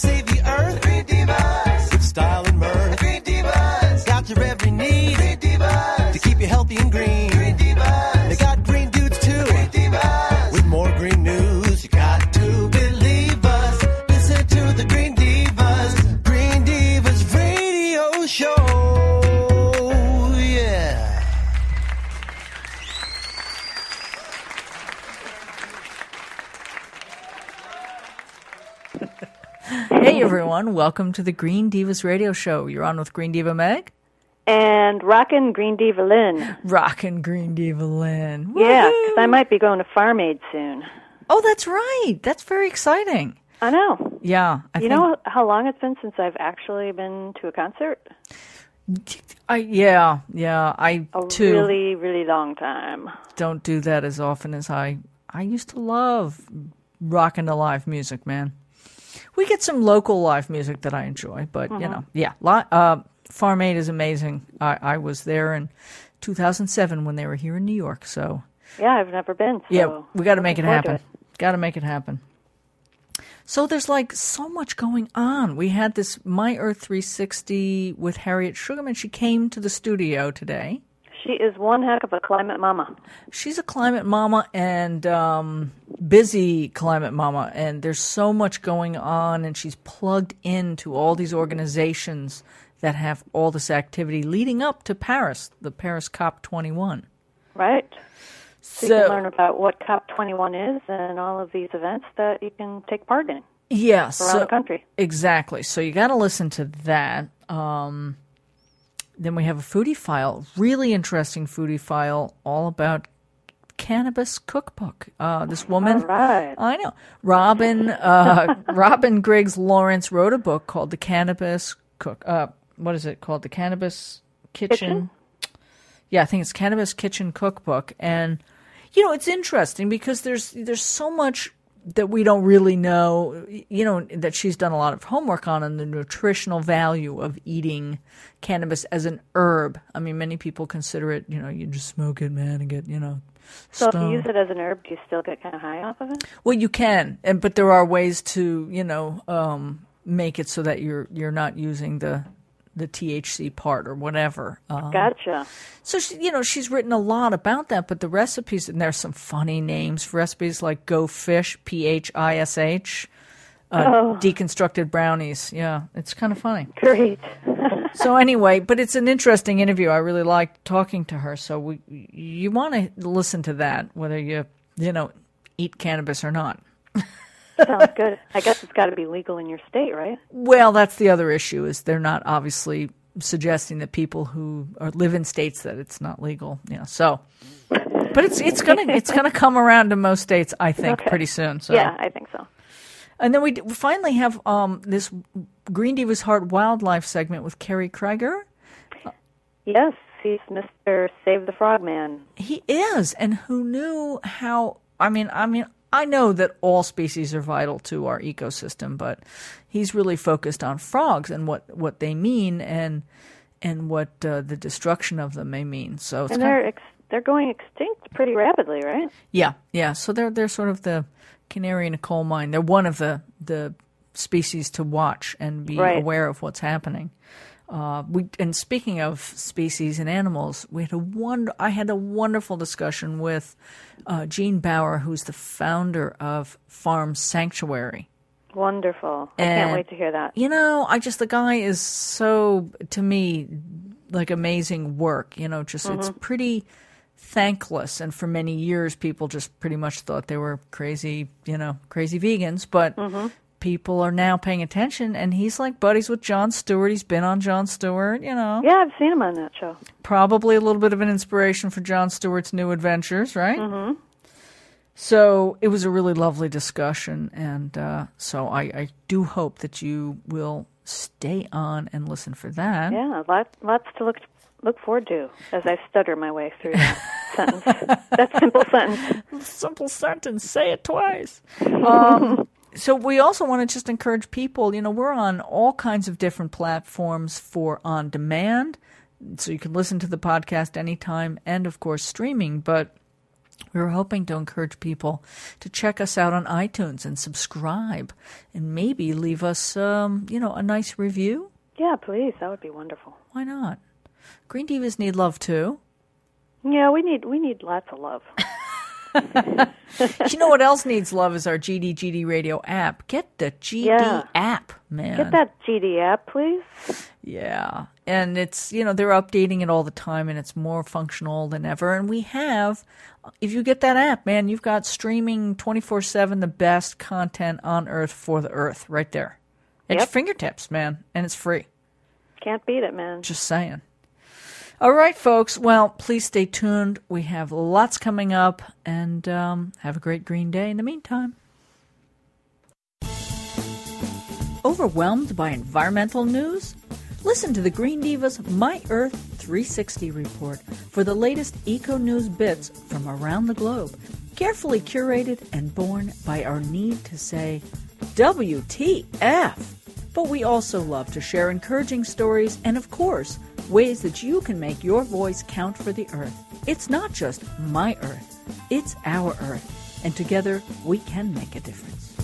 save the earth. Green Divas. With style and mirth. Green Divas. Got your every need. Green Divas. To keep you healthy and green. Everyone, welcome to the Green Divas Radio Show. You're on with Green Diva Meg, and rockin' Green Diva Lynn. rockin' Green Diva Lynn. Yeah, because I might be going to Farm Aid soon. Oh, that's right. That's very exciting. I know. Yeah, I You think, know how long it's been since I've actually been to a concert? I yeah, yeah. I A too really, really long time. don't do that as often as I I used to love rocking the live music, man. We get some local live music that I enjoy, but you know, yeah. Uh, Farm Aid is amazing. I, I was there in 2007 when they were here in New York, so Yeah, I've never been. So Yeah, we got to make it happen. Got to make it happen. So there's like so much going on. We had this My Earth 360 with Harriet Shugarman. She came to the studio today. She is one heck of a climate mama. She's a climate mama and um, busy climate mama, and there's so much going on, and she's plugged into all these organizations that have all this activity leading up to Paris, the Paris COP21. Right? So, you can learn about what COP21 is and all of these events that you can take part in yeah, around so, the country. Exactly. So you got to listen to that. Um, then we have a foodie file, really interesting foodie file, all about cannabis cookbook. Uh, this woman, right. I know, Robin, uh, Robin Griggs Lawrence wrote a book called The Cannabis Cook. Uh, what is it called? The Cannabis Kitchen. Kitchen? Yeah, I think it's Cannabis Kitchen Cookbook, and you know it's interesting because there's there's so much that we don't really know. You know that she's done a lot of homework on and the nutritional value of eating cannabis as an herb. I mean, many people consider it. You know, you just smoke it, man, and get you know. So if you use it as an herb, do you still get kind of high off of it? Well, you can, and but there are ways to you know um, make it so that you're you're not using the the THC part or whatever. Um, Gotcha. so she, you know she's written a lot about that, but the recipes and there's some funny names for recipes like Go Fish P H I S H. Uh, Deconstructed brownies. Yeah, it's kind of funny. Great. So anyway, but it's an interesting interview. I really liked talking to her. So we, you want to listen to that, whether you you know eat cannabis or not. Sounds good. I guess it's got to be legal in your state, right? Well, that's the other issue is they're not obviously suggesting that people who are, live in states that it's not legal. You know, so. But it's it's gonna it's gonna come around to most states, I think, Okay. pretty soon. So Yeah, I think so. and then we finally have um, this Green Divas Heart Wildlife segment with Kerry Kriger. Yes, he's Mr. Save the Frogman. He is, and who knew how? I mean, I mean, I know that all species are vital to our ecosystem, but he's really focused on frogs and what what they mean and and what uh, the destruction of them may mean. So And they're ex- they're going extinct pretty rapidly, right? yeah, yeah. So they're they're sort of the canary in a coal mine. They're one of the the species to watch and be Right. aware of what's happening. Uh, we and speaking of species and animals, we had a wonder. I had a wonderful discussion with uh, Gene Bauer, who's the founder of Farm Sanctuary. Wonderful. I And- can't wait to hear that. You know, I just the guy is so to me like amazing work. You know, just it's pretty thankless, and for many years, people just pretty much thought they were crazy. You know, crazy vegans, but. People are now paying attention, and he's like buddies with Jon Stewart. He's been on Jon Stewart, you know. Yeah, I've seen him on that show. Probably a little bit of an inspiration for Jon Stewart's new adventures, right? Mm-hmm. So it was a really lovely discussion, and uh, so I, I do hope that you will stay on and listen for that. Yeah, lots lots to look look forward to as I stutter my way through that sentence. That simple sentence. Simple sentence, say it twice. Um, so we also want to just encourage people. You know, we're on all kinds of different platforms for on demand, so you can listen to the podcast anytime, and of course streaming. But We were hoping to encourage people to check us out on iTunes and subscribe, and maybe leave us, um, you know, a nice review. Yeah, please. That would be wonderful. Why not? Green Divas need love too. Yeah, we need we need lots of love. you know what else needs love is our GD GD radio app. Get the GD Yeah. app, man. Get that GD app, please. Yeah. And it's, you know, they're updating it all the time and it's more functional than ever. And we have, if you get that app, man, you've got streaming 24 7, the best content on earth for the earth right there. At your fingertips, man. And it's free. Can't beat it, man. Just saying. All right, folks. Well, please stay tuned. We have lots coming up and um, have a great green day in the meantime. Overwhelmed by environmental news? Listen to the Green Divas My Earth 360 report for the latest eco news bits from around the globe, carefully curated and born by our need to say WTF. But we also love to share encouraging stories and, of course, ways that you can make your voice count for the Earth. It's not just my Earth, it's our Earth, and together we can make a difference.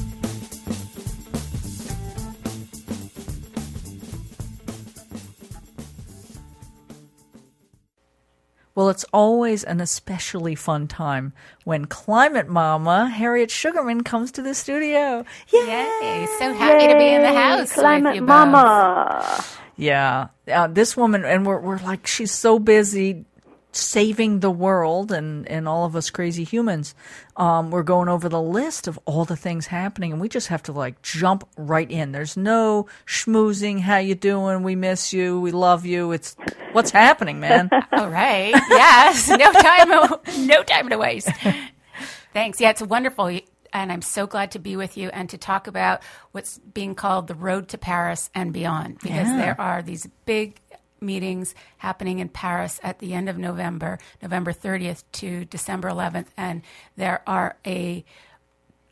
Well, it's always an especially fun time when Climate Mama Harriet Shugarman comes to the studio. Yay! Yay! So happy to be in the house Climate you both. Mama. Yeah, uh, this woman, and we're we're like she's so busy saving the world and and all of us crazy humans. Um, we're going over the list of all the things happening, and we just have to like jump right in. There's no schmoozing. How you doing? We miss you. We love you. It's what's happening, man. All right. Yes. No time. No time to waste. Thanks. Yeah, it's wonderful. And I'm so glad to be with you and to talk about what's being called the road to Paris and beyond, because Yeah. there are these big meetings happening in Paris at the end of November, November 30th to December 11th. And there are a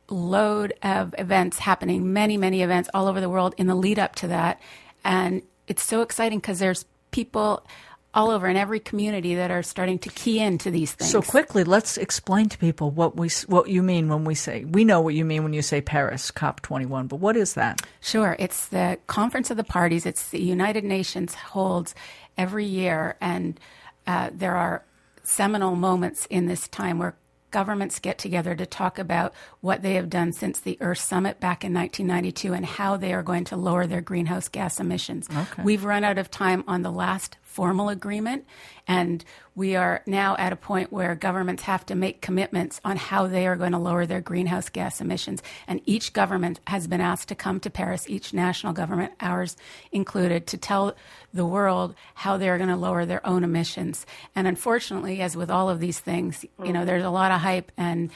load of events happening, many, many events all over the world in the lead up to that. And it's so exciting because there's people all over in every community that are starting to key into these things. So quickly, let's explain to people what we what you mean when we say we know what you mean when you say Paris COP 21, but what is that? Sure. It's the Conference of the Parties. It's the United Nations holds every year, and uh, there are seminal moments in this time where governments get together to talk about what they have done since the Earth Summit back in 1992 and how they are going to lower their greenhouse gas emissions. We've run out of time on the last formal agreement, and we are now at a point where governments have to make commitments on how they are going to lower their greenhouse gas emissions. And each government has been asked to come to Paris, each national government, ours included, to tell the world how they're going to lower their own emissions. And unfortunately, as with all of these things, you mm. know, there's a lot of hype and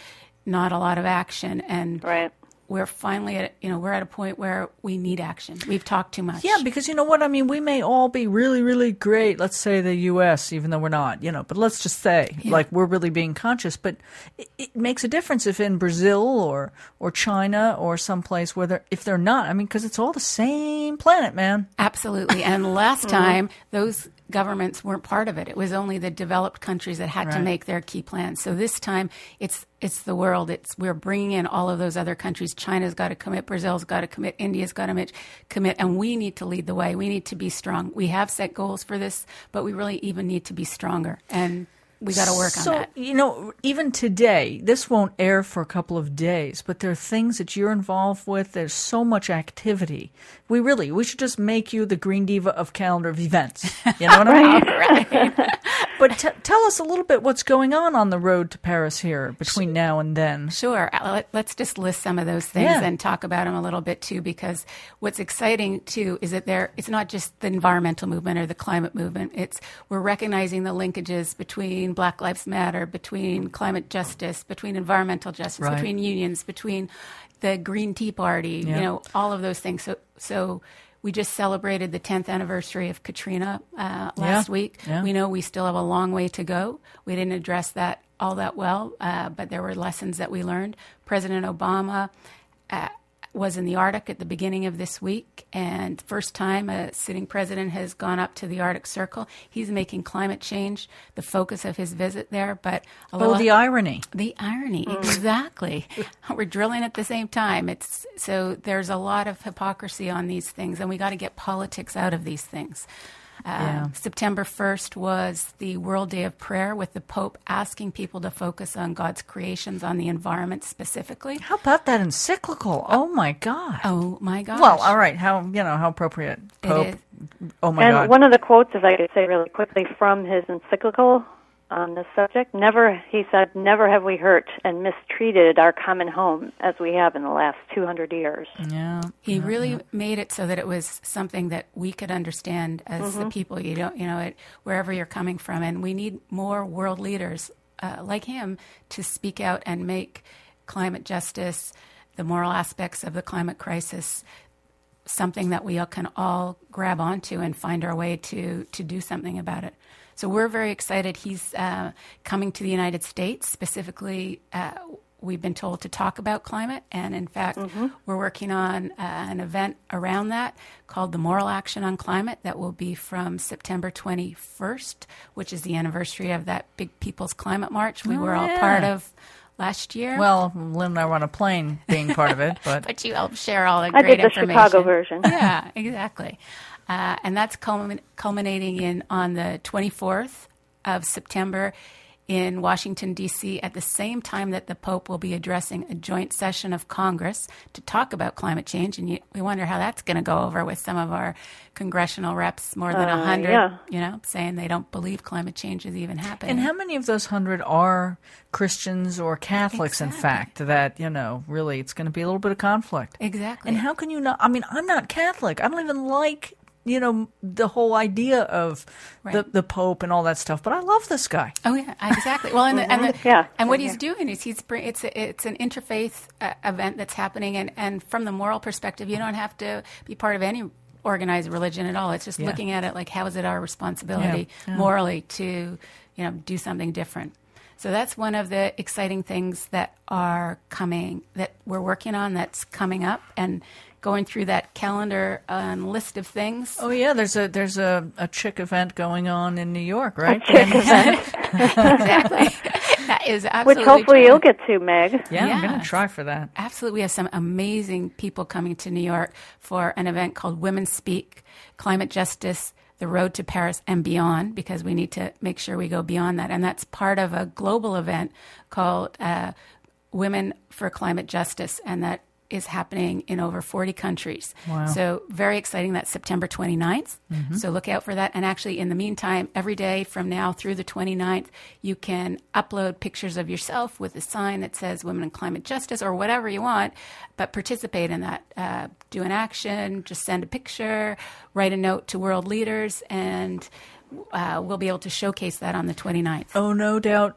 not a lot of action. And Right. We're finally at, you know, we're at a point where we need action. We've talked too much. Yeah, because you know what I mean. We may all be really, really great. Let's say the U.S., even though we're not, you know. But let's just say, like, we're really being conscious. But it, it makes a difference if in Brazil or or China or someplace where they're if they're not. I mean, because it's all the same planet, man. Absolutely. And last mm-hmm. time, those governments weren't part of it. It was only the developed countries that had to make their key plans. So this time, it's it's the world. It's we're bringing in all of those other countries. China's got to commit. Brazil's got to commit. India's got to commit, commit. And we need to lead the way. We need to be strong. We have set goals for this, but we really even need to be stronger. And we got to work so, on that. you know, even today, this won't air for a couple of days, but there are things that you're involved with. There's so much activity. We really, we should just make you the Green Diva of calendar of events. You know what I mean? right. But t- tell us a little bit what's going on on the road to Paris here between now and then. Sure. Uh, let- Let's just list some of those things Yeah. and talk about them a little bit too, because what's exciting too is that there it's not just the environmental movement or the climate movement. It's we're recognizing the linkages between Black Lives Matter, between climate justice, between environmental justice, Right. between unions, between the Green Tea Party. Yeah. You know, all of those things. So so. We just celebrated the 10th anniversary of Katrina uh, last Yeah. week. Yeah. We know we still have a long way to go. We didn't address that all that well, uh, but there were lessons that we learned. President Obama uh, was in the Arctic at the beginning of this week, and first time a sitting president has gone up to the Arctic Circle. He's making climate change the focus of his visit there, but a Oh, little- the irony. the irony, mm. exactly. We're drilling at the same time. It's so there's a lot of hypocrisy on these things, and we got to get politics out of these things. Uh, Yeah. September 1st was the World Day of Prayer, with the Pope asking people to focus on God's creations, on the environment specifically. How about that encyclical? Oh my God. Oh my gosh! Well, all right. How you know how appropriate? Pope. is. Oh my and God. And one of the quotes, if I could say really quickly from his encyclical on this subject, never, he said, never have we hurt and mistreated our common home as we have in the last 200 years. yeah. He really made it so that it was something that we could understand as the people. You don't, you know, it, wherever you're coming from, and we need more world leaders uh, like him to speak out and make climate justice, the moral aspects of the climate crisis, something that we all can all grab onto and find our way to to do something about it. So we're very excited. He's uh, coming to the United States specifically. Uh, we've been told to talk about climate, and in fact, we're working on uh, an event around that called the Moral Action on Climate that will be from September 21st, which is the anniversary of that big People's Climate March we Oh, were all yeah. part of last year. Well, Lynn and I were on a plane being part of it, but but you helped share all the I great did the information. Chicago version. yeah, exactly. Uh, and that's culmin- culminating in on the 24th of September in Washington, D.C., at the same time that the Pope will be addressing a joint session of Congress to talk about climate change. And you, we wonder how that's going to go over with some of our congressional reps, more than a Uh, 100, yeah. you know, saying they don't believe climate change is even happening. And how many of those hundred are Christians or Catholics, in fact, that, you know, really it's going to be a little bit of conflict? exactly. And how can you not? I mean, I'm not Catholic. I don't even like, you know, the whole idea of the, Right. the Pope and all that stuff, but I love this guy. Oh yeah, exactly. Well, and the, and, the, Yeah, and what same he's doing is he's bring, it's a, it's an interfaith uh, event that's happening, and and from the moral perspective, you don't have to be part of any organized religion at all. It's just Yeah. looking at it like how is it our responsibility Yeah, yeah. morally to you know do something different. So that's one of the exciting things that are coming that we're working on. That's coming up and going through that calendar and list of things. Oh yeah, there's a there's a, a chick event going on in New York, right? Chick event, exactly. that is absolutely which hopefully true. you'll get to, Meg. Yeah, I'm going to try for that. Absolutely. We have some amazing people coming to New York for an event called Women Speak Climate Justice, the Road to Paris and Beyond, because we need to make sure we go beyond that. And that's part of a global event called uh, Women for Climate Justice. And that is happening in over 40 countries. Wow. So, very exciting. That's September 29th. So, look out for that. And actually, in the meantime, every day from now through the 29th, you can upload pictures of yourself with a sign that says Women in Climate Justice or whatever you want, but participate in that. Uh, do an action, just send a picture, write a note to world leaders, and uh, we'll be able to showcase that on the 29th. Oh, no doubt,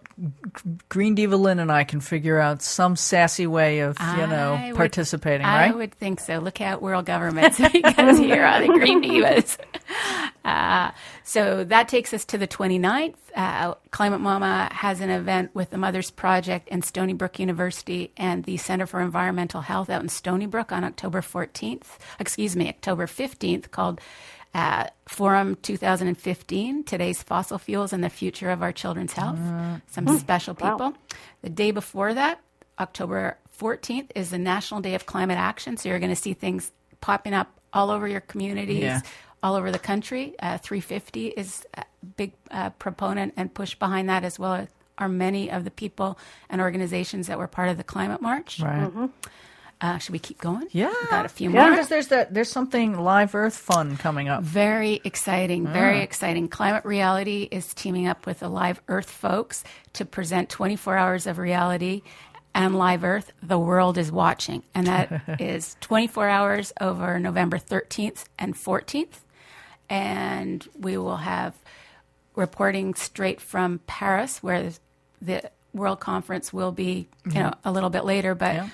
Green Diva Lynn and I can figure out some sassy way of you know would- participating, I right? I would think so. Look out, world governments, because here are the Green Divas. Uh, so that takes us to the 29th. Uh, Climate Mama has an event with the Mothers Project and Stony Brook University and the Center for Environmental Health out in Stony Brook on October 14th, excuse me, October 15th, called uh, Forum 2015 Today's Fossil Fuels and the Future of Our Children's Health. Some special people. The day before that, October 14th, is the National Day of Climate Action. So you're going to see things popping up all over your communities, Yeah. all over the country. Uh, 350 is a big uh, proponent and push behind that, as well as are many of the people and organizations that were part of the Climate March. right. Uh, should we keep going? Yeah. Got a few Yeah, more. because there's that there's something live Earth fun coming up. Very exciting, very Ah. exciting. Climate Reality is teaming up with the Live Earth folks to present 24 hours of reality and Live Earth. The world is watching, and that is 24 hours over November 13th and 14th. And we will have reporting straight from Paris, where the World Conference will be, you know, a little bit later, but Yeah.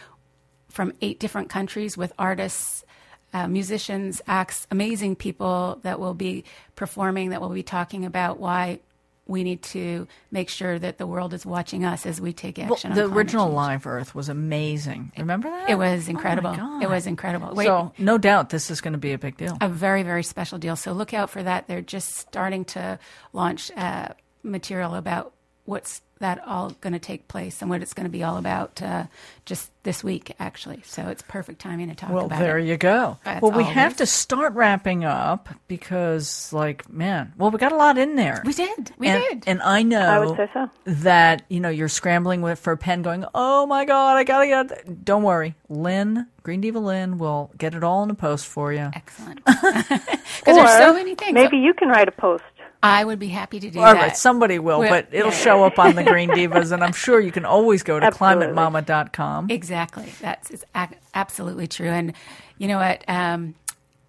From eight different countries with artists, uh, musicians, acts, amazing people that will be performing, that will be talking about why we need to make sure that the world is watching us as we take Well, action. the on original change. Live Earth was amazing. Remember that? It was Oh incredible. God. it was incredible. Wait, So, no doubt this is going to be a big deal. a very very special deal. So look out for that. They're just starting to launch uh, material about what's that all going to take place and what it's going to be all about uh, just this week actually. So it's perfect timing to talk Well, about Well, there it. you go. That's well, we always- have to start wrapping up because, like, man, well, we got a lot in there. We did. We and, did. And I know I would say so. that, you know, you're scrambling with for a pen going, oh my God, I got to get. Don't worry. Lynn, Green Diva Lynn, will get it all in a post for you. Excellent. Because there's so Or many things. Maybe you can write a post. I would be happy to do All that. right, somebody will, Well, but it'll yeah. show up on the Green Divas, and I'm sure you can always go to Absolutely. climatemama.com. Exactly. That's it's ac- absolutely true. And you know what? Um,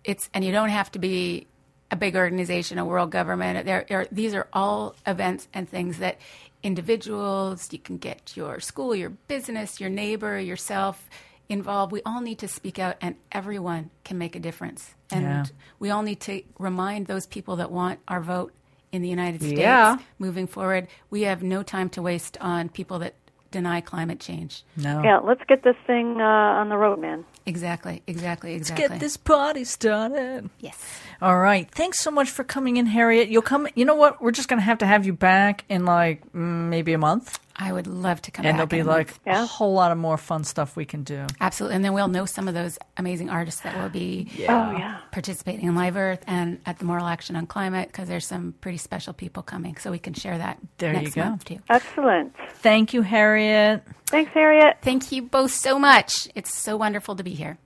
it's and you don't have to be a big organization, a world government. There, are, these are all events and things that individuals. You can get your school, your business, your neighbor, yourself involved. We all need to speak out, and everyone can make a difference. And Yeah. we all need to remind those people that want our vote in the United States Yeah. moving forward. We have no time to waste on people that deny climate change. No. Yeah, let's get this thing uh, on the road, man. Exactly, exactly, exactly. Let's get this party started. Yes. All right. Thanks so much for coming in, Harriet. You'll come. You know what? We're just going to have to have you back in like mm, maybe a month, I would love to come and back. there'll be like Yeah. a whole lot of more fun stuff we can do. Absolutely. And then we'll know some of those amazing artists that will be Oh, yeah. participating in Live Earth and at the Moral Action on Climate because there's some pretty special people coming. So we can share that There you next go. month too. Excellent. Thank you, Harriet. Thanks, Harriet. Thank you both so much. It's so wonderful to be here.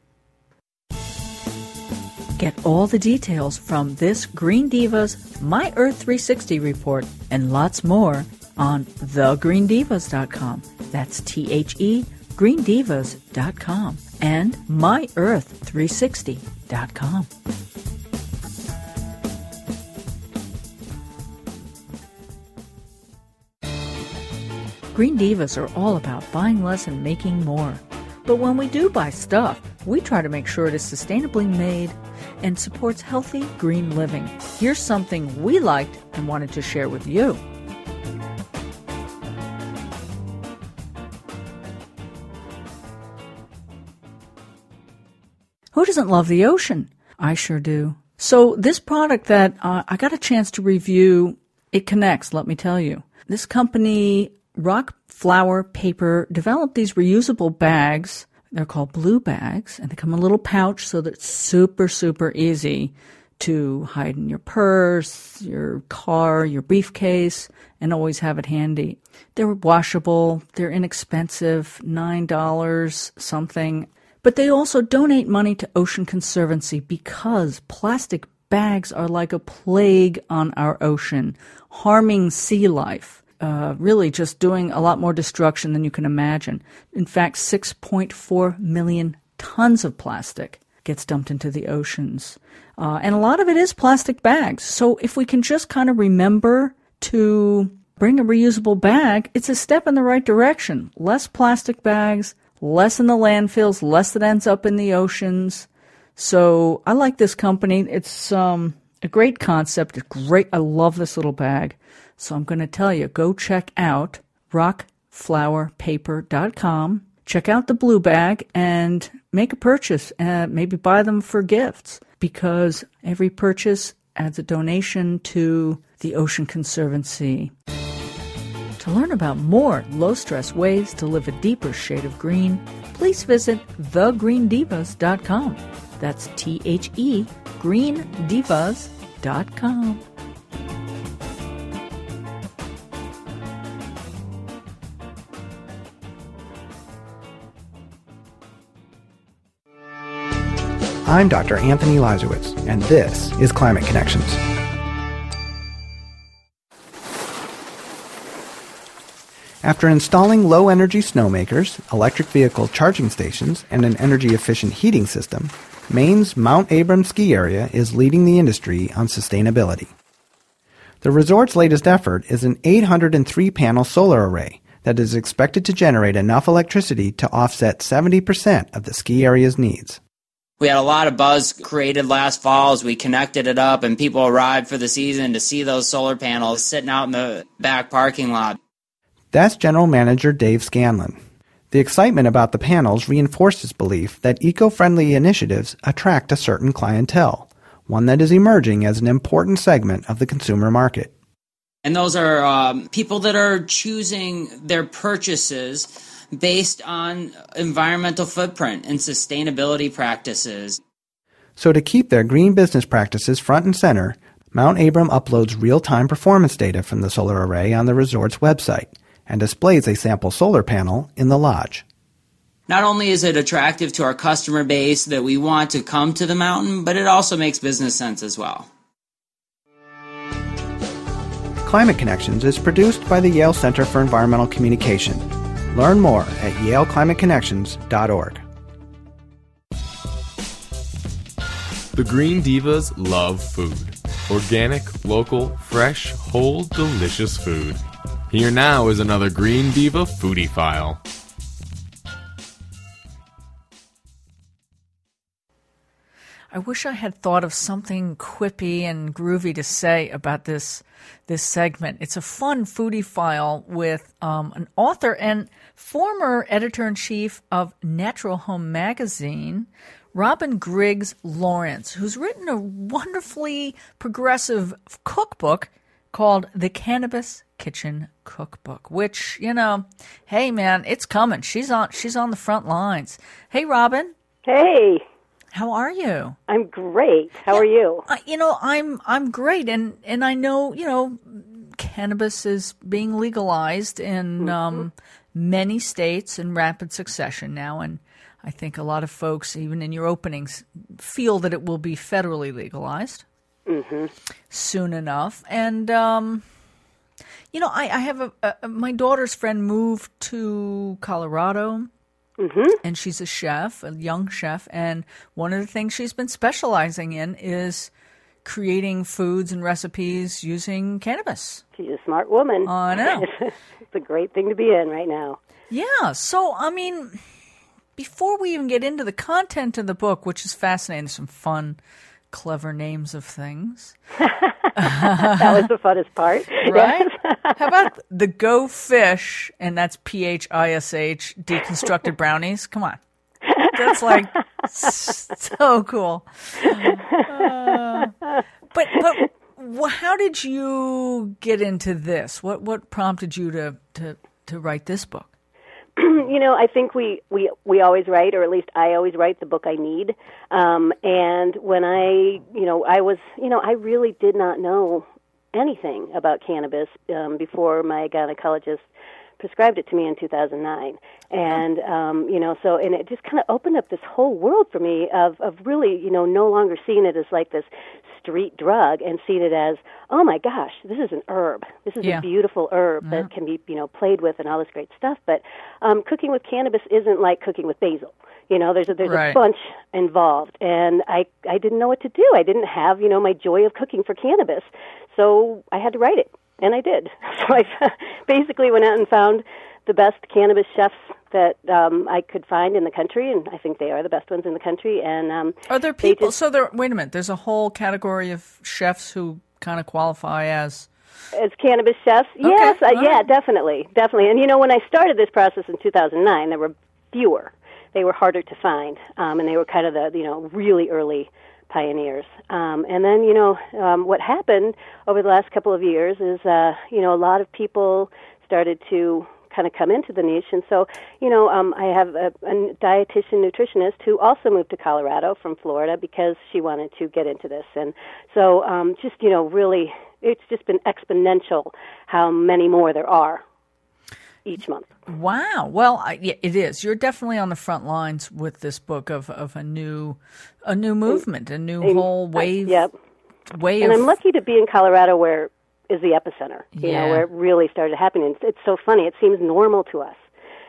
Get all the details from this Green Divas My Earth 360 report and lots more on thegreendivas.com. That's T H E greendivas.com and myearth360.com. Green Divas are all about buying less and making more. But when we do buy stuff, we try to make sure it is sustainably made and supports healthy green living. Here's something we liked and wanted to share with you. Who doesn't love the ocean? I sure do. So this product that uh, I got a chance to review, it connects, let me tell you. This company, Rock Flower Paper, developed these reusable bags. They're called blue bags, and they come in a little pouch so that it's super, super easy to hide in your purse, your car, your briefcase, and always have it handy. They're washable, they're inexpensive, $9 something. But they also donate money to Ocean Conservancy because plastic bags are like a plague on our ocean, harming sea life. Uh, really just doing a lot more destruction than you can imagine. In fact, 6.4 million tons of plastic gets dumped into the oceans. Uh, and a lot of it is plastic bags. So if we can just kind of remember to bring a reusable bag, it's a step in the right direction. Less plastic bags, less in the landfills, less that ends up in the oceans. So I like this company. It's um, a great concept. It's great. I love this little bag. So I'm going to tell you, go check out rockflowerpaper.com. Check out the blue bag and make a purchase. and maybe buy them for gifts because every purchase adds a donation to the Ocean Conservancy. To learn about more low stress ways to live a deeper shade of green, please visit thegreendivas.com. That's T H E greendivas.com. I'm Dr. Anthony Leiserowitz, and this is Climate Connections. After installing low energy snowmakers, electric vehicle charging stations, and an energy efficient heating system, Maine's Mount Abram ski area is leading the industry on sustainability. The resort's latest effort is an 803 panel solar array that is expected to generate enough electricity to offset 70% of the ski area's needs. We had a lot of buzz created last fall as we connected it up and people arrived for the season to see those solar panels sitting out in the back parking lot. That's General Manager Dave Scanlon. The excitement about the panels reinforced his belief that eco-friendly initiatives attract a certain clientele, one that is emerging as an important segment of the consumer market. And those are um, people that are choosing their purchases based on environmental footprint and sustainability practices. So, to keep their green business practices front and center, Mount Abram uploads real time performance data from the solar array on the resort's website and displays a sample solar panel in the lodge. Not only is it attractive to our customer base that we want to come to the mountain, but it also makes business sense as well. Climate Connections is produced by the Yale Center for Environmental Communication. Learn more at yaleclimateconnections.org. The Green Divas love food. Organic, local, fresh, whole, delicious food. Here now is another Green Diva foodie file. I wish I had thought of something quippy and groovy to say about this this segment. It's a fun foodie file with um, an author and former editor in chief of Natural Home magazine, Robin Griggs Lawrence, who's written a wonderfully progressive cookbook called The Cannabis Kitchen Cookbook, which, you know, hey man, it's coming. She's on she's on the front lines. Hey Robin. Hey. How are you? I'm great. How yeah, are you? I, you know, I'm I'm great, and and I know you know, cannabis is being legalized in mm-hmm. um, many states in rapid succession now, and I think a lot of folks, even in your openings, feel that it will be federally legalized mm-hmm. soon enough, and. Um, you know, I, I have a, a my daughter's friend moved to Colorado Mm-hmm. And she's a chef, a young chef, and one of the things she's been specializing in is creating foods and recipes using cannabis. She's a smart woman. I know. it's a great thing to be in right now. Yeah. So, I mean, before we even get into the content of the book, which is fascinating, some fun clever names of things. that was the funnest part. Right? How about the Go Fish, and that's P H I S H, deconstructed brownies? Come on. That's like so cool. Uh, but, but how did you get into this? What, what prompted you to, to, to write this book? you know, I think we we we always write, or at least I always write the book I need. Um, and when I, you know, I was, you know, I really did not know anything about cannabis um, before my gynecologist prescribed it to me in 2009 and um you know so and it just kind of opened up this whole world for me of of really you know no longer seeing it as like this street drug and seeing it as oh my gosh this is an herb. This is yeah. a beautiful herb yeah. that can be you know played with and all this great stuff. But um cooking with cannabis isn't like cooking with basil. You know there's a there's right. a bunch involved. And i i didn't know what to do. I didn't have you know my joy of cooking for cannabis. So i had to write it and I did. So I basically went out and found the best cannabis chefs that um, I could find in the country, and I think they are the best ones in the country. And um, are there people? Just, so there. Wait a minute. There's a whole category of chefs who kind of qualify as as cannabis chefs. Okay. Yes, uh, yeah, right. definitely, definitely. And you know, when I started this process in 2009, there were fewer. They were harder to find, um, and they were kind of the you know really early pioneers. Um, and then, you know, um, what happened over the last couple of years is, uh, you know, a lot of people started to kind of come into the niche. And so, you know, um, I have a, a dietitian nutritionist who also moved to Colorado from Florida because she wanted to get into this. And so, um, just, you know, really, it's just been exponential how many more there are each month. Wow. Well, I, yeah, it is. You're definitely on the front lines with this book of, of a new a new movement, a new and, whole wave. Uh, yep. Way and I'm lucky to be in Colorado, where is the epicenter. You Yeah. know, where it really started happening. It's, it's so funny. It seems normal to us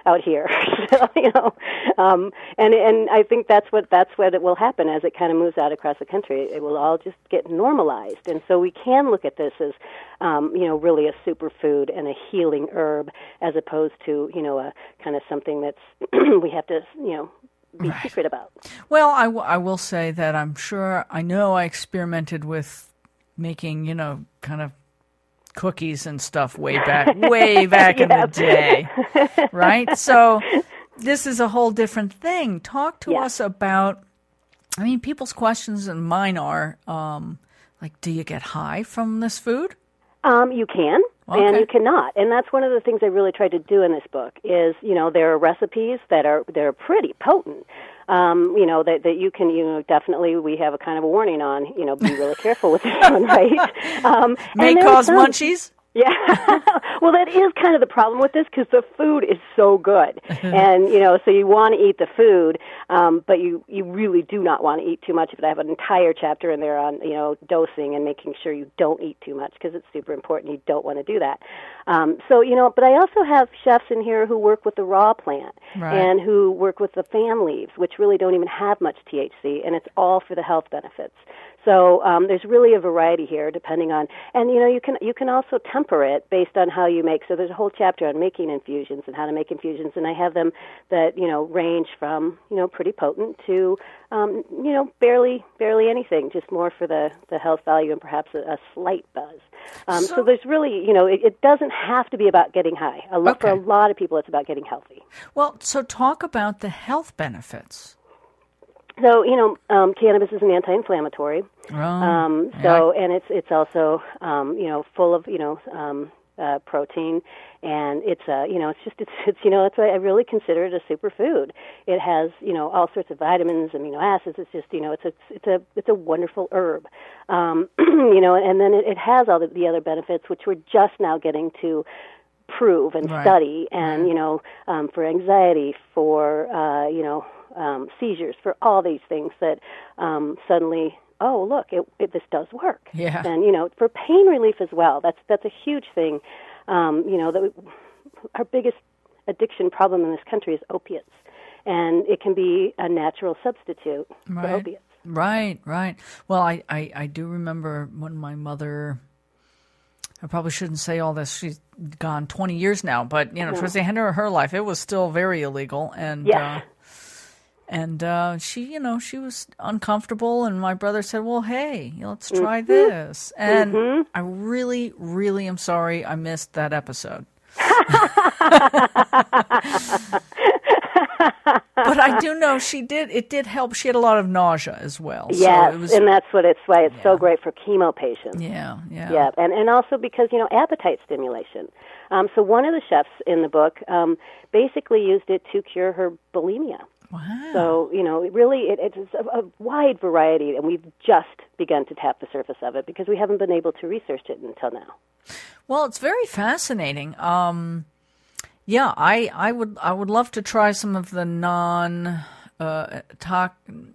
out here. so, you know, um, and and I think that's what that's what it will happen as it kind of moves out across the country. It will all just get normalized, and so we can look at this as, um, you know, really a superfood and a healing herb, as opposed to you know a kind of something that's we have to you know be secret about. Well, I, w- I will say that I'm sure I know I experimented with making, you know, kind of cookies and stuff way back, way back in the day, right? So this is a whole different thing. Talk to Yeah. us about. I mean, people's questions and mine are um, like, do you get high from this food? Um, you can, and you cannot, and that's one of the things I really tried to do in this book. Is you know there are recipes that are they're pretty potent. Um, you know that that you can you know definitely we have a kind of a warning on you know be really careful with this one, right? Um, May and there are cause some- munchies. Yeah. well, that is kind of the problem with this because the food is so good, and you know, so you want to eat the food, um, but you you really do not want to eat too much of it. I have an entire chapter in there on you know dosing and making sure you don't eat too much because it's super important. You don't want to do that. Um, so you know, but I also have chefs in here who work with the raw plant Right. and who work with the fan leaves, which really don't even have much THC, and it's all for the health benefits. So um, there's really a variety here, depending on, and you know you can you can also temper it based on how you make. So there's a whole chapter on making infusions and how to make infusions, and I have them that you know range from you know pretty potent to um, you know barely barely anything, just more for the the health value and perhaps a, a slight buzz. Um, so, So- there's really you know it, it doesn't have to be about getting high. A lot, For a lot of people, it's about getting healthy. Well, so talk about the health benefits. So you know, um, cannabis is an anti-inflammatory. Oh, Um, so and it's it's also um, you know full of you know um, uh, protein, and it's uh, you know it's just it's it's you know that's why I really consider it a superfood. It has you know all sorts of vitamins, amino acids. It's just you know it's a it's a it's a wonderful herb, um, you know, and then it, it has all the, the other benefits which we're just now getting to prove and Right. study and you know um, for anxiety for uh, you know um, seizures for all these things that um, suddenly oh look it, it this does work Yeah. and you know for pain relief as well that's that's a huge thing um, you know that we, our biggest addiction problem in this country is opiates and it can be a natural substitute for Right. opiates Right, right. Well, I, I, I do remember when my mother. I probably shouldn't say all this. She's gone 20 years now, but you know, towards the end of her life, it was still very illegal, and Yes. uh, and uh, she, you know, she was uncomfortable, and my brother said, "Well, hey, let's try this," and I really, really am sorry I missed that episode. but I do know she did. It did help. She had a lot of nausea as well. yes so was, and that's what it's why it's so great for chemo patients yeah, yeah, Yeah, and and also because you know appetite stimulation. Um, so one of the chefs in the book um, basically used it to cure her bulimia. Wow. So you know, really, it, it's a, a wide variety, and we've just begun to tap the surface of it because we haven't been able to research it until now. Well, it's very fascinating. Um, yeah, I, I would I would love to try some of the non uh,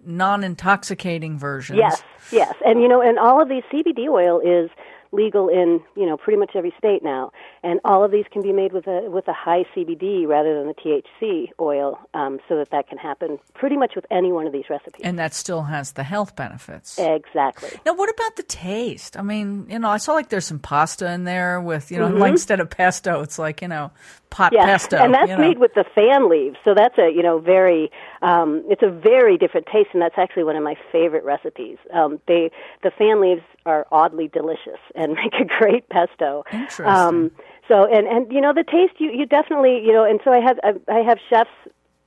non intoxicating versions. Yes, yes, and you know, and all of these CBD oil is legal in you know pretty much every state now, and all of these can be made with a with a high CBD rather than the THC oil, um, so that that can happen pretty much with any one of these recipes. And that still has the health benefits. exactly. Now, what about the taste? I mean, you know, I saw like there's some pasta in there with, you know, Mm-hmm. like instead of pesto, it's like, you know, pot Yeah, pesto. and that's you know. made with the fan leaves. So that's a you know very um, it's a very different taste, and that's actually one of my favorite recipes. Um, they the fan leaves are oddly delicious and make a great pesto. Interesting. Um, so and and you know the taste you you definitely you know and so I have I, I have chefs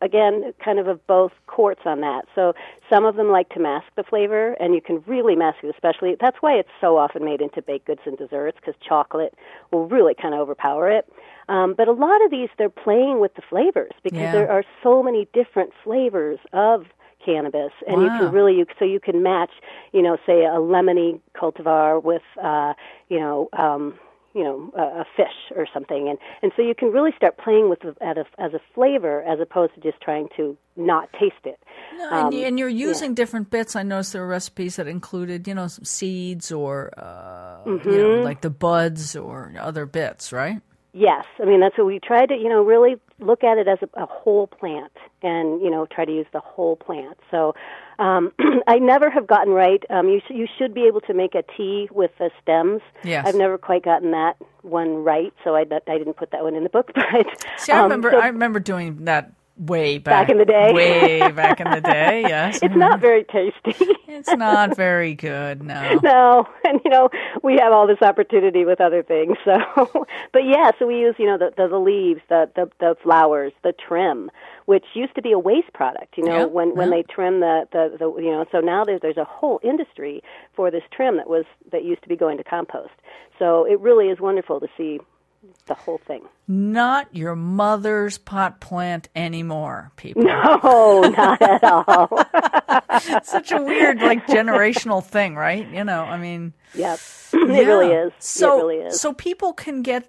again kind of of both courts on that. So some of them like to mask the flavor, and you can really mask it. Especially that's why it's so often made into baked goods and desserts because chocolate will really kind of overpower it. Um, but a lot of these they're playing with the flavors because Yeah. there are so many different flavors of cannabis and you can really you, so you can match you know say a lemony cultivar with uh you know um you know a, a fish or something and and so you can really start playing with it as a, as a flavor as opposed to just trying to not taste it No, Um, and, you- and you're using different bits. I noticed there were recipes that included, you know, some seeds or, uh, you Mm-hmm. know, like the buds or other bits, right? Yes, I mean that's what we try to you know really look at it as a, a whole plant and you know try to use the whole plant. So um, I never have gotten right. Um, you sh- you should be able to make a tea with the stems. Yes. I've never quite gotten that one right, so I I didn't put that one in the book. But See, I um, remember, so- I remember doing that way back, Back in the day. way back in the day. Yes, It's not mm-hmm. very tasty. It's not very good. No. no, and you know we have all this opportunity with other things. So, but yeah, so we use you know the the, the leaves, the, the the flowers, the trim, which used to be a waste product. You know Yeah, when when they trim the, the the you know so now there's there's a whole industry for this trim that was that used to be going to compost. So it really is wonderful to see the whole thing. Not your mother's pot plant anymore, people. No, not at all. Such a weird, like, generational thing, right? You know, I mean, Yep, it really is. So, it really is. so people can get,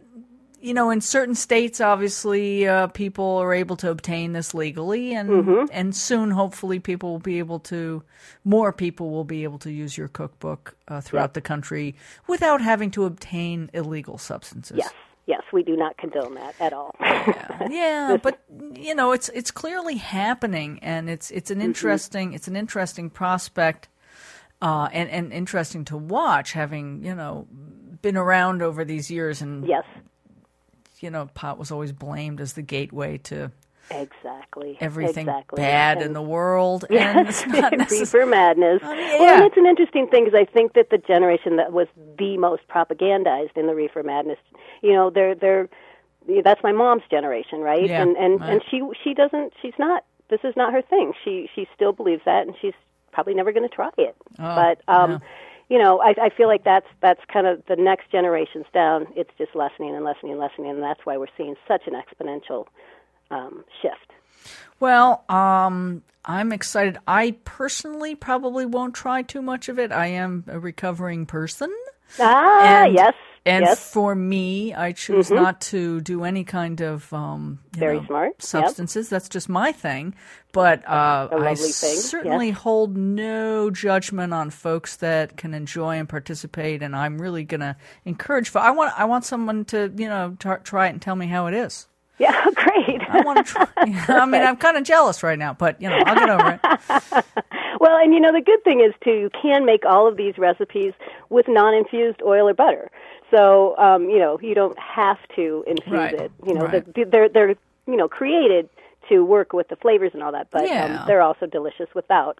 you know, in certain states, obviously, uh, people are able to obtain this legally, and Mm-hmm. and soon, hopefully, people will be able to, more people will be able to use your cookbook uh, throughout the country without having to obtain illegal substances. yes, yes, we do not condone that at all. yeah, but you know, it's it's clearly happening, and it's it's Mm-hmm. an interesting it's an interesting prospect, uh, and and interesting to watch. Having you know been around over these years, and yes, you know, pot was always blamed as the gateway to exactly. everything exactly. bad in the world, and it's not necessarily. reefer madness. Well, yeah. and it's an interesting thing because I think that the generation that was the most propagandized in the reefer madness, you know, they're they're that's my mom's generation, right? Yeah, and and right. and she she doesn't she's not this is not her thing. She she still believes that, and she's probably never going to try it. Oh, but um, yeah. you know, I I feel like that's that's kind of the next generations down. It's just lessening and lessening and lessening, and that's why we're seeing such an exponential um, shift. Well, um, I'm excited. I personally probably won't try too much of it. I am a recovering person. Ah, And- yes, And yes. Mm-hmm. for me, I choose not to do any kind of um, Very know, smart. Yep. substances. That's just my thing. But uh, I thing, certainly yes. hold no judgment on folks that can enjoy and participate. And I'm really going to encourage. I want I want someone to you know tar- try it and tell me how it is. Yeah, great. I want to try. I mean, I'm kind of jealous right now, but you know, I'll get over it. Well, and you know the good thing is too, you can make all of these recipes with non-infused oil or butter. So um, you know you don't have to infuse Right, it. You know right. the, they're they're you know created to work with the flavors and all that, but Yeah. um, they're also delicious without.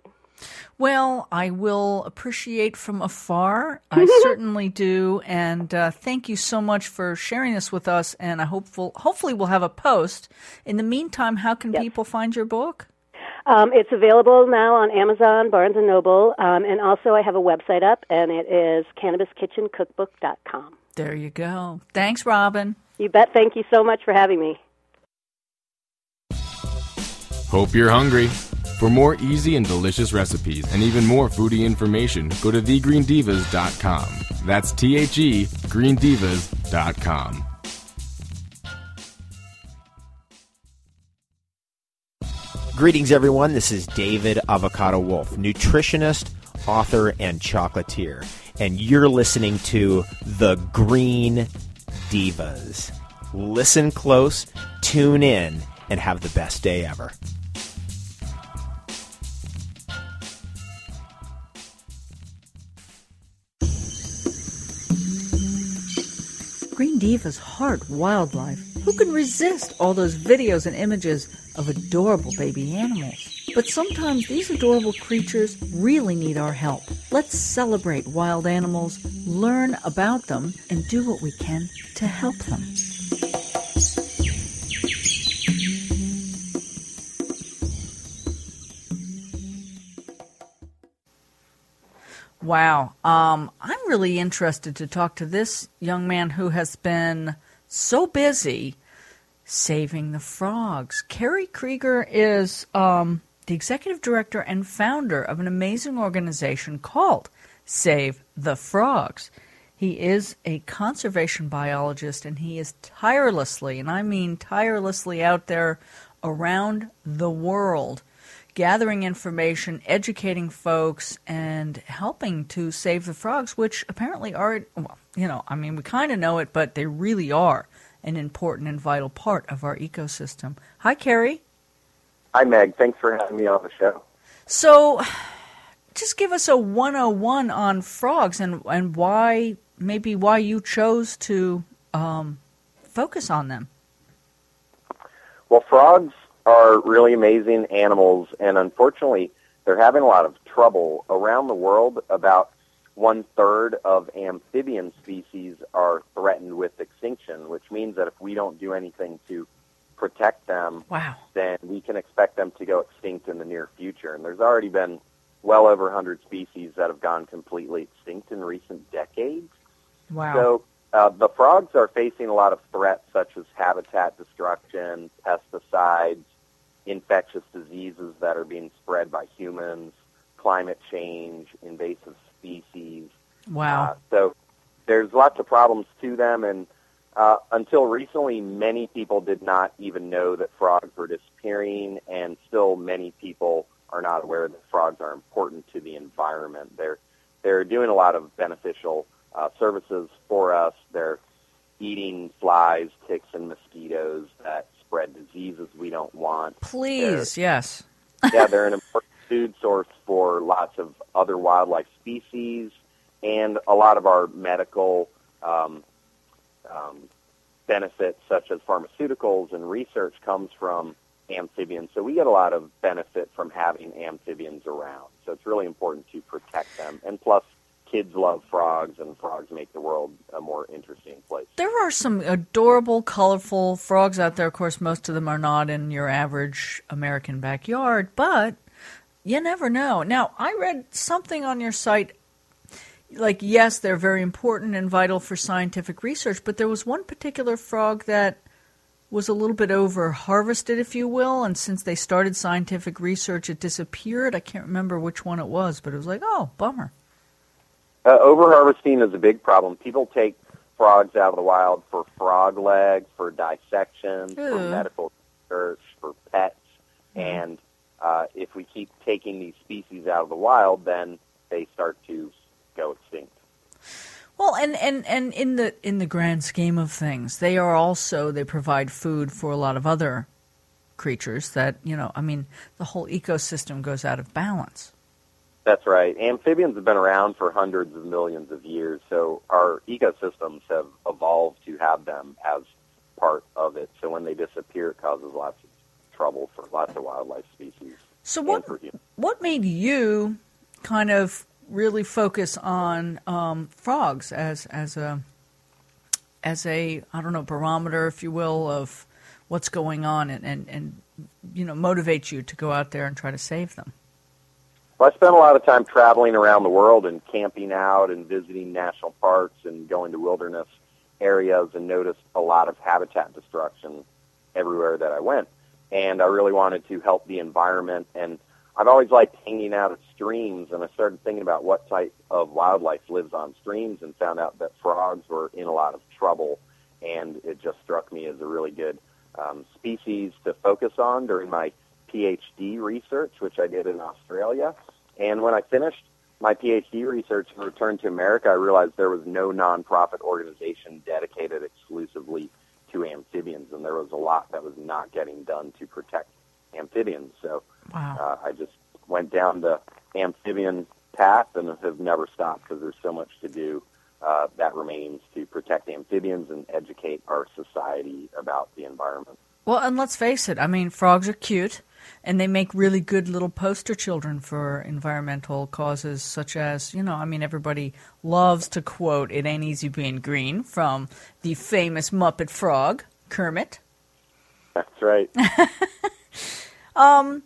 Well, I will appreciate from afar. I certainly do, and uh, thank you so much for sharing this with us. And I hopeful, hopefully, we'll have a post. In the meantime, how can people find your book? Um, it's available now on Amazon, Barnes and Noble, um, and also I have a website up, and it is cannabiskitchencookbook.com. There you go. Thanks, Robin. You bet. Thank you so much for having me. Hope you're hungry. For more easy and delicious recipes and even more foodie information, go to thegreendivas.com. That's T H E greendivas.com. Greetings, everyone. This is David Avocado Wolfe, nutritionist, author, and chocolatier. And you're listening to The Green Divas. Listen close, tune in, and have the best day ever. Green Diva's heart wildlife. Who can resist all those videos and images of adorable baby animals? But sometimes these adorable creatures really need our help. Let's celebrate wild animals, learn about them, and do what we can to help them. Wow. Um, I'm really interested to talk to this young man who has been so busy saving the frogs. Kerry Kriger is um, the executive director and founder of an amazing organization called Save the Frogs. He is a conservation biologist and he is tirelessly, and I mean tirelessly, out there around the world gathering information, educating folks, and helping to save the frogs, which apparently are, well, you know, I mean, we kind of know it, but they really are an important and vital part of our ecosystem. Hi, Kerry. Hi, Meg. Thanks for having me on the show. So, just give us a 101 on frogs and, and why, maybe why you chose to um, focus on them. Well, frogs are really amazing animals, and unfortunately, they're having a lot of trouble around the world. About one third of amphibian species are threatened with extinction, which means that if we don't do anything to protect them, Wow. then we can expect them to go extinct in the near future. And there's already been well over 100 species that have gone completely extinct in recent decades. Wow. So uh, the frogs are facing a lot of threats such as habitat destruction, pesticides, infectious diseases that are being spread by humans, climate change, invasive species. wow. Uh, so there's lots of problems to them, and uh, until recently, many people did not even know that frogs were disappearing, and still many people are not aware that frogs are important to the environment. They're they're doing a lot of beneficial uh, services for us. They're eating flies, ticks, and mosquitoes that spread diseases we don't want. Please, yes. yeah, they're an important food source for lots of other wildlife species, and a lot of our medical um, um, benefits, such as pharmaceuticals and research, comes from amphibians. So we get a lot of benefit from having amphibians around. So it's really important to protect them. And plus, kids love frogs, and frogs make the world a more interesting place. There are some adorable, colorful frogs out there. Of course, most of them are not in your average American backyard, but you never know. Now, I read something on your site like, yes, they're very important and vital for scientific research, but there was one particular frog that was a little bit over harvested, if you will, and since they started scientific research, it disappeared. I can't remember which one it was, but it was like, oh, bummer. Uh, overharvesting is a big problem. People take frogs out of the wild for frog legs, for dissection, for medical research, for pets. And uh, if we keep taking these species out of the wild, then they start to go extinct. Well, and, and, and in the in the grand scheme of things, they are also they provide food for a lot of other creatures that you know. I mean, the whole ecosystem goes out of balance. That's right. Amphibians have been around for hundreds of millions of years, so our ecosystems have evolved to have them as part of it. So when they disappear, it causes lots of trouble for lots of wildlife species So what what made you kind of really focus on um, frogs as as a as a I don't know barometer, if you will, of what's going on and, and, and you know motivate you to go out there and try to save them. Well, I spent a lot of time traveling around the world and camping out and visiting national parks and going to wilderness areas and noticed a lot of habitat destruction everywhere that I went. And I really wanted to help the environment. And I've always liked hanging out at streams. And I started thinking about what type of wildlife lives on streams and found out that frogs were in a lot of trouble. And it just struck me as a really good um, species to focus on during my PhD research, which I did in Australia. And when I finished my PhD research and returned to America, I realized there was no nonprofit organization dedicated exclusively to amphibians, and there was a lot that was not getting done to protect amphibians. So Wow. uh, I just went down the amphibian path and have never stopped because there's so much to do uh, that remains to protect amphibians and educate our society about the environment. Well, and let's face it, I mean, frogs are cute, and they make really good little poster children for environmental causes, such as, you know, I mean, everybody loves to quote, It Ain't Easy Being Green from the famous Muppet Frog, Kermit. That's right. um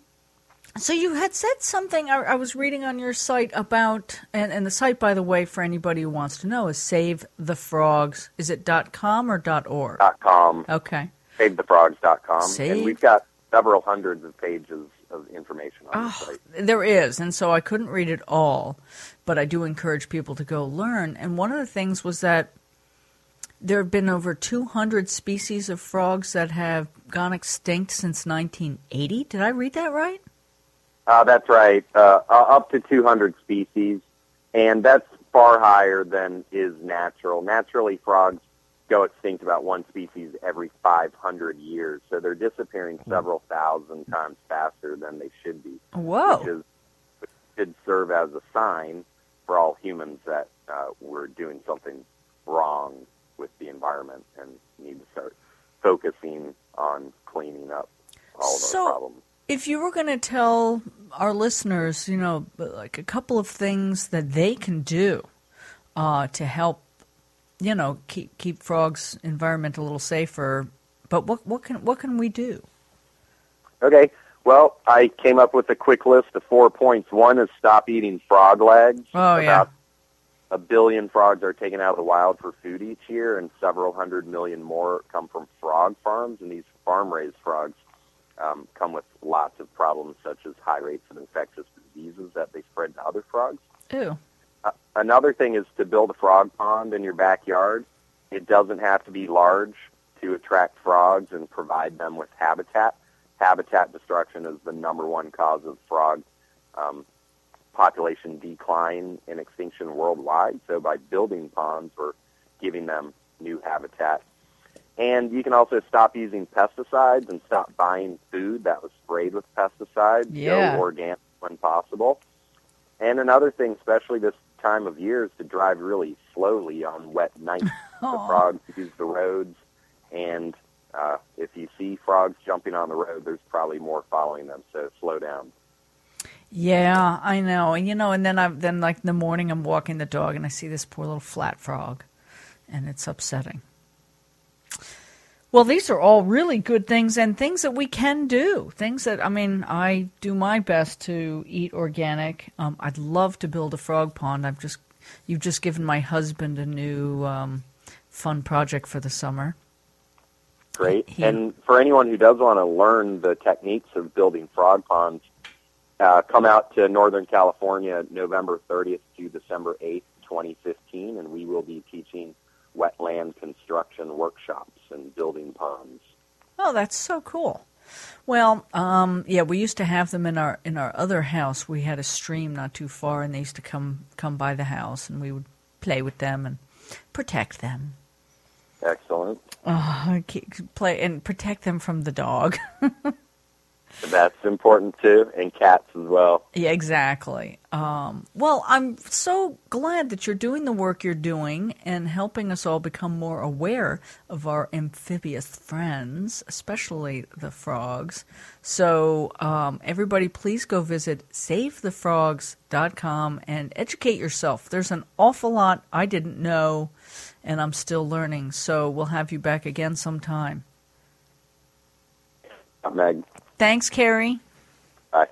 So you had said something, I, I was reading on your site about, and, and the site, by the way, for anybody who wants to know, is Save the Frogs. Is it .dot .com or .org? dot com. Okay. SaveTheFrogs.com. Save- And we've got several hundreds of pages of information on the Oh, site. there is, and so I couldn't read it all, but I do encourage people to go learn. And one of the things was that there have been over 200 species of frogs that have gone extinct since 1980. Did I read that right? Uh, that's right. Uh, uh, up to 200 species, and that's far higher than is natural. Naturally, frogs go extinct about one species every 500 years, so they're disappearing several thousand times faster than they should be. Whoa. Which is which should serve as a sign for all humans that uh, we're doing something wrong with the environment and need to start focusing on cleaning up solve So- our problem. If you were going to tell our listeners, you know, like a couple of things that they can do uh, to help, you know, keep keep frogs' environment a little safer, but what what can what can we do? Okay. Well, I came up with a quick list of four points. One is stop eating frog legs. Oh, yeah. A billion frogs are taken out of the wild for food each year, and several hundred million more come from frog farms. And these farm-raised frogs um, come with lots of problems, such as high rates of infectious diseases that they spread to other frogs. Ew. Another thing is to build a frog pond in your backyard. It doesn't have to be large to attract frogs and provide them with habitat. Habitat destruction is the number one cause of frog um, population decline and extinction worldwide. So by building ponds, we're giving them new habitat. And you can also stop using pesticides and stop buying food that was sprayed with pesticides. Yeah. Go organic when possible. And another thing, especially this time of year, is to drive really slowly on wet nights. the frogs use the roads, and uh, if you see frogs jumping on the road, there's probably more following them. So slow down. Yeah, I know. And you know, and then I then like in the morning I'm walking the dog and I see this poor little flat frog, and it's upsetting. Well, these are all really good things and things that we can do. Things that I mean, I do my best to eat organic. Um, I'd love to build a frog pond. I've just you've just given my husband a new um, fun project for the summer. Great. He- And for anyone who does want to learn the techniques of building frog ponds, uh, come out to Northern California November 30th to December 8th, 2015, and we will be teaching wetland construction workshops and building ponds. Oh, that's so cool. Well, um, yeah, we used to have them in our in our other house. We had a stream not too far, and they used to come come by the house, and we would play with them and protect them. Excellent. Oh, play and protect them from the dog. That's important too, and cats as well. yeah, exactly. Um, well, I'm so glad that you're doing the work you're doing and helping us all become more aware of our amphibious friends, especially the frogs. So, um, everybody, please go visit savethefrogs.com and educate yourself. There's an awful lot I didn't know, and I'm still learning. So, we'll have you back again sometime. Meg, Thanks, Kerry. bye.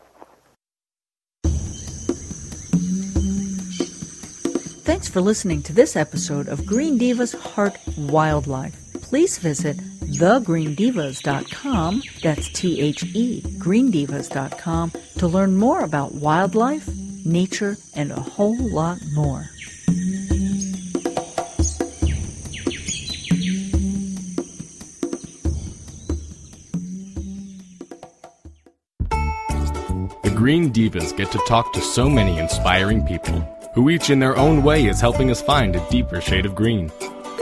Thanks for listening to this episode of Green Divas Heart Wildlife. Please visit thegreendivas.com, that's T H E, greendivas.com, to learn more about wildlife, nature, and a whole lot more. Green Divas get to talk to so many inspiring people, who each in their own way is helping us find a deeper shade of green.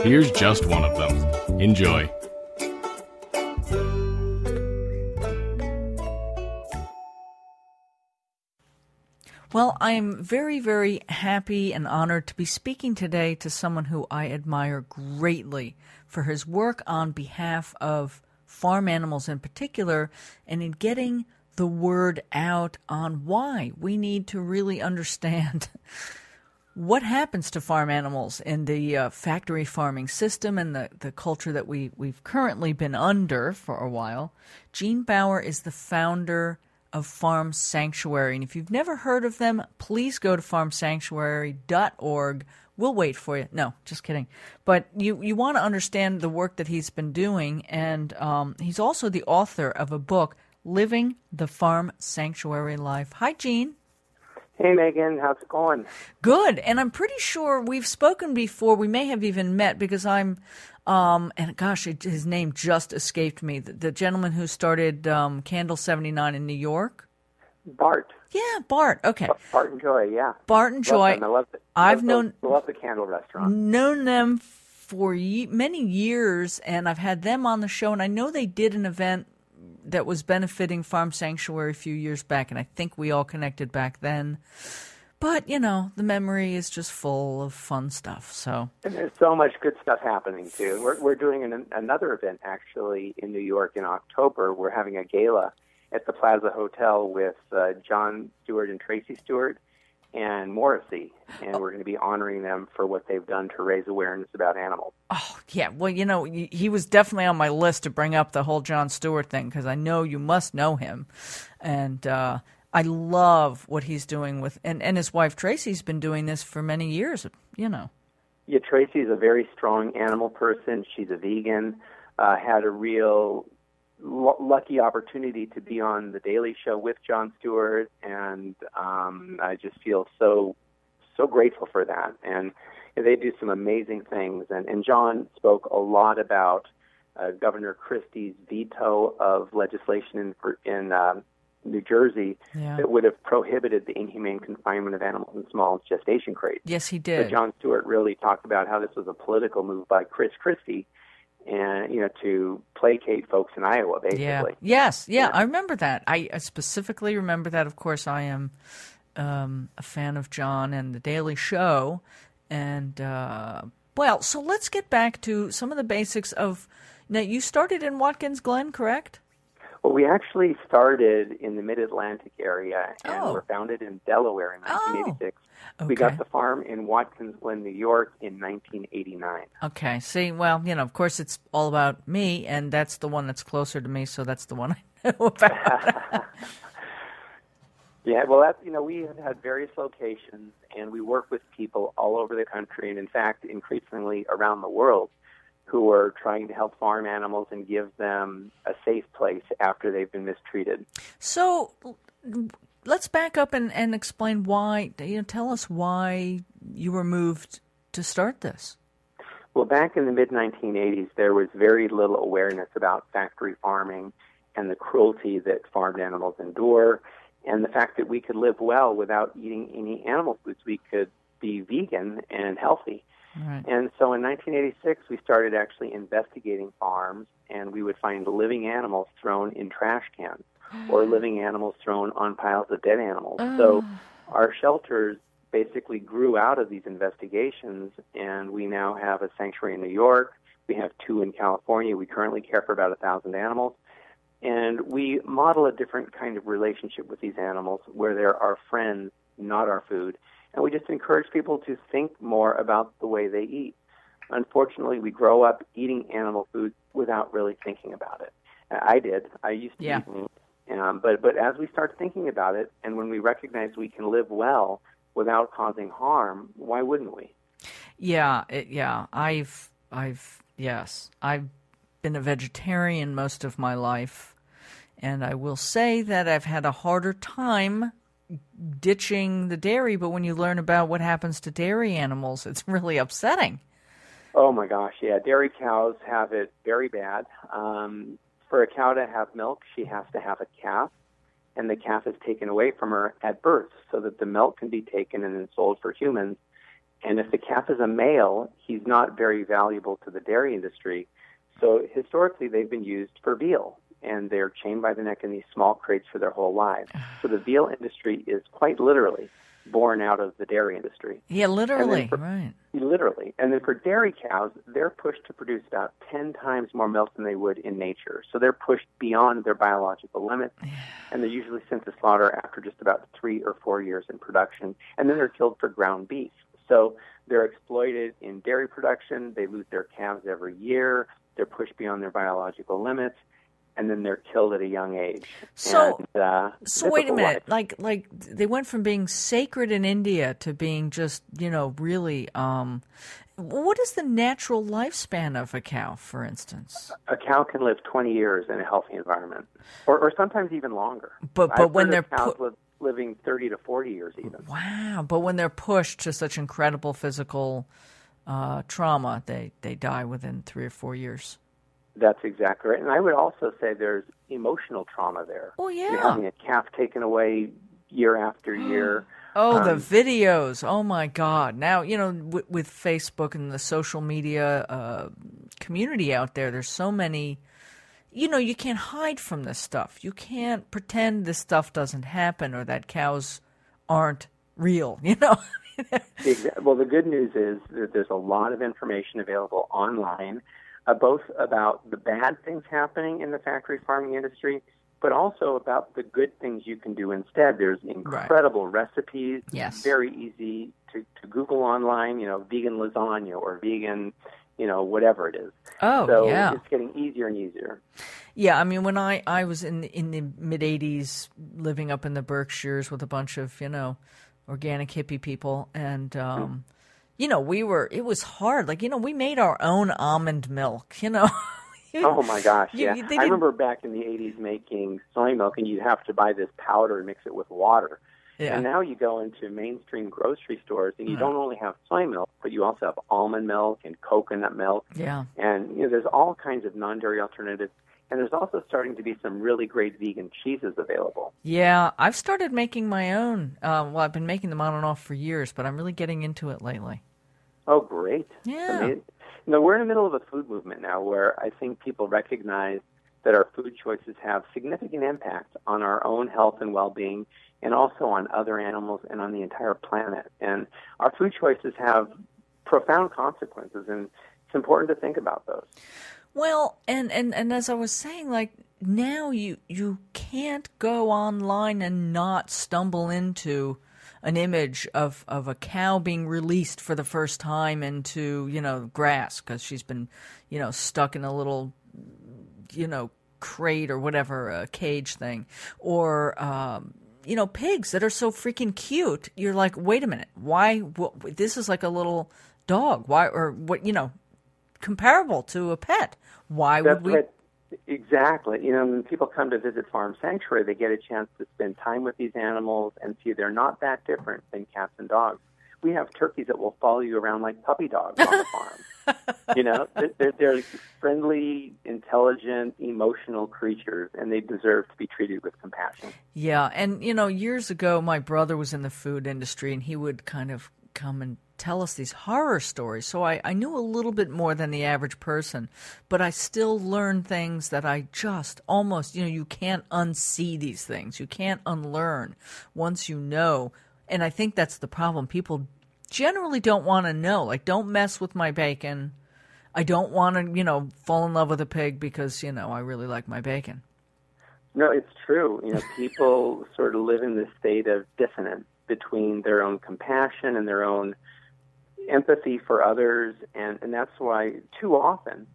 Here's just one of them. Enjoy. Well, I'm very, very happy and honored to be speaking today to someone who I admire greatly for his work on behalf of farm animals in particular and in getting the word out on why we need to really understand what happens to farm animals in the uh, factory farming system and the, the culture that we, we've currently been under for a while. Gene Baur is the founder of Farm Sanctuary. And if you've never heard of them, please go to farmsanctuary.org. We'll wait for you. No, just kidding. But you, you want to understand the work that he's been doing. And um, he's also the author of a book, Living the Farm Sanctuary Life. Hi, Gene. Hey Megan, how's it going? Good. And I'm pretty sure we've spoken before. We may have even met because I'm, um, and gosh, it, his name just escaped me. The, the gentleman who started um, Candle 79 in New York. Bart. Yeah, Bart. Okay. Bart and Joy, yeah. Bart and Joy. I love it. I've love known- The, love the candle restaurant. known them for ye- many years, and I've had them on the show. And I know they did an event that was benefiting Farm Sanctuary a few years back, and I think we all connected back then. But you know, the memory is just full of fun stuff. So And there's so much good stuff happening too. We're we're doing an, another event actually in New York in October. We're having a gala at the Plaza Hotel with uh, Jon Stewart and Tracey Stewart and Morrissey, and we're going to be honoring them for what they've done to raise awareness about animals. Oh, yeah. Well, you know, he was definitely on my list to bring up the whole Jon Stewart thing because I know you must know him, and uh, I love what he's doing with and and his wife Tracey's been doing this for many years. You know. Yeah, Tracey is a very strong animal person. She's a vegan. Uh, had a real l- lucky opportunity to be on the Daily Show with Jon Stewart, and um, I just feel so so grateful for that. And they do some amazing things. And, and Jon spoke a lot about uh, Governor Christie's veto of legislation in in um, New Jersey Yeah. that would have prohibited the inhumane confinement of animals in small gestation crates. Yes, he But did. Jon Stewart really talked about how this was a political move by Chris Christie, and you know to placate folks in Iowa, basically. Yeah. Yes. Yeah, I remember that. I I specifically remember that. Of course, I am um, a fan of Jon and the Daily Show, and uh, well, so let's get back to some of the basics of. Now, you started in Watkins Glen, correct? Well, we actually started in the Mid Atlantic area and Oh. were founded in Delaware in 1986. We got the farm in Watkins Glen, New York, in 1989. Okay. See, well, you know, of course, it's all about me, and that's the one that's closer to me, so that's the one I know about. Yeah, well, that's you know we have had various locations, and we work with people all over the country, and in fact, increasingly around the world, who are trying to help farm animals and give them a safe place after they've been mistreated. So let's back up and, and explain why. You know, tell us why you were moved to start this. Well, back in the mid 1980s, there was very little awareness about factory farming and the cruelty that farmed animals endure, and the fact that we could live well without eating any animal foods. We could be vegan and healthy. Right. And so in 1986, we started actually investigating farms, and we would find living animals thrown in trash cans or living animals thrown on piles of dead animals. So our shelters basically grew out of these investigations, and we now have a sanctuary in New York. We have two in California. We currently care for about a thousand animals. And we model a different kind of relationship with these animals where they're our friends, not our food. And we just encourage people to think more about the way they eat. Unfortunately, we grow up eating animal food without really thinking about it. I did. I used to Yeah. eat meat. Um, but, but as we start thinking about it, and when we recognize we can live well without causing harm, why wouldn't we? Yeah, it, yeah. I've, I've, yes, I've been a vegetarian most of my life, and I will say that I've had a harder time ditching the dairy. But when you learn about what happens to dairy animals, it's really upsetting. Oh my gosh, yeah. Dairy cows have it very bad. Um, for a cow to have milk, she has to have a calf, and the calf is taken away from her at birth so that the milk can be taken and then sold for humans. And if the calf is a male, he's not very valuable to the dairy industry. So historically, they've been used for veal, and they're chained by the neck in these small crates for their whole lives. So the veal industry is quite literally born out of the dairy industry. Yeah, literally, for- right. Literally. And then for dairy cows, they're pushed to produce about 10 times more milk than they would in nature. So they're pushed beyond their biological limits, and they're usually sent to slaughter after just about three or four years in production. And then they're killed for ground beef. So they're exploited in dairy production. They lose their calves every year. They're pushed beyond their biological limits. And then they're killed at a young age. So- and, uh, So wait a minute, life. like like they went from being sacred in India to being just you know really. um What is the natural lifespan of a cow, for instance? a cow can live 20 years in a healthy environment, or, or sometimes even longer. But- I've but when heard they're cows pu- live, living 30 to 40 years even. Wow! But when they're pushed to such incredible physical uh, trauma, they they die within three or four years. That's exactly right. And I would also say there's emotional trauma there. Oh, yeah. You're having a calf taken away year after year. Oh, the Um, videos! Oh my God! Now you know with, with Facebook and the social media uh, community out there, there's so many. You know, you can't hide from this stuff. You can't pretend this stuff doesn't happen or that cows aren't real. You know. Well, the good news is that there's a lot of information available online, uh, both about the bad things happening in the factory farming industry but also about the good things you can do instead. There's incredible recipes. Yes. Very easy to, to Google online, you know, vegan lasagna or vegan, you know, whatever it is. Oh, so yeah. it's getting easier and easier. Yeah, I mean, when I, I was in in the mid '80s, living up in the Berkshires with a bunch of you know organic hippie people, and um, you know, we were it was hard. Like you know, we made our own almond milk. You know. Oh my gosh, yeah. they I remember back in the 80s making soy milk and you'd have to buy this powder and mix it with water. Yeah. And now you go into mainstream grocery stores and you Yeah. don't only have soy milk, but you also have almond milk and coconut milk. Yeah. And you know, there's all kinds of non-dairy alternatives. And there's also starting to be some really great vegan cheeses available. Yeah, I've started making my own. Uh, well, I've been making them on and off for years, but I'm really getting into it lately. Oh, great. Yeah. I mean, you know, we're in the middle of a food movement now where I think people recognize that our food choices have significant impact on our own health and well-being and also on other animals and on the entire planet. And our food choices have profound consequences and it's important to think about those. Well, and, and, and as I was saying, like now you you can't go online and not stumble into an image of, of a cow being released for the first time into you know grass because she's been you know stuck in a little you know crate or whatever a cage thing. Or um, you know pigs that are so freaking cute you're like wait a minute. Why wh- this is like a little dog. Why or what you know comparable to a pet why That's would we right. Exactly. You know, when people come to visit Farm Sanctuary, they get a chance to spend time with these animals and see they're not that different than cats and dogs. We have turkeys that will follow you around like puppy dogs on the farm. you know, they're, they're, they're friendly, intelligent, emotional creatures, and they deserve to be treated with compassion. Yeah, and you know, years ago, my brother was in the food industry, and he would kind of come and tell us these horror stories. So I, I knew a little bit more than the average person, but I still learned things that I just almost, you know, you can't unsee these things. You can't unlearn once you know. And I think that's the problem. People generally don't want to know. Like, don't mess with my bacon. I don't want to, you know, fall in love with a pig because, you know, I really like my bacon. No, it's true. You know, people sort of live in this state of dissonance between their own compassion and their own empathy for others, and, and that's why too often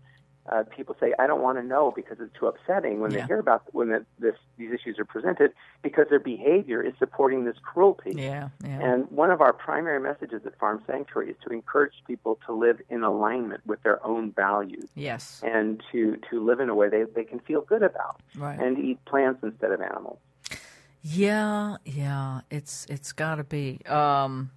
uh, people say, "I don't want to know" because it's too upsetting when Yeah. they hear about when the, this, these issues are presented, because their behavior is supporting this cruelty. Yeah, yeah. And one of our primary messages at Farm Sanctuary is to encourage people to live in alignment with their own values yes. and to, to live in a way they, they can feel good about Right. and eat plants instead of animals. Yeah, yeah, it's it's got to be. Um,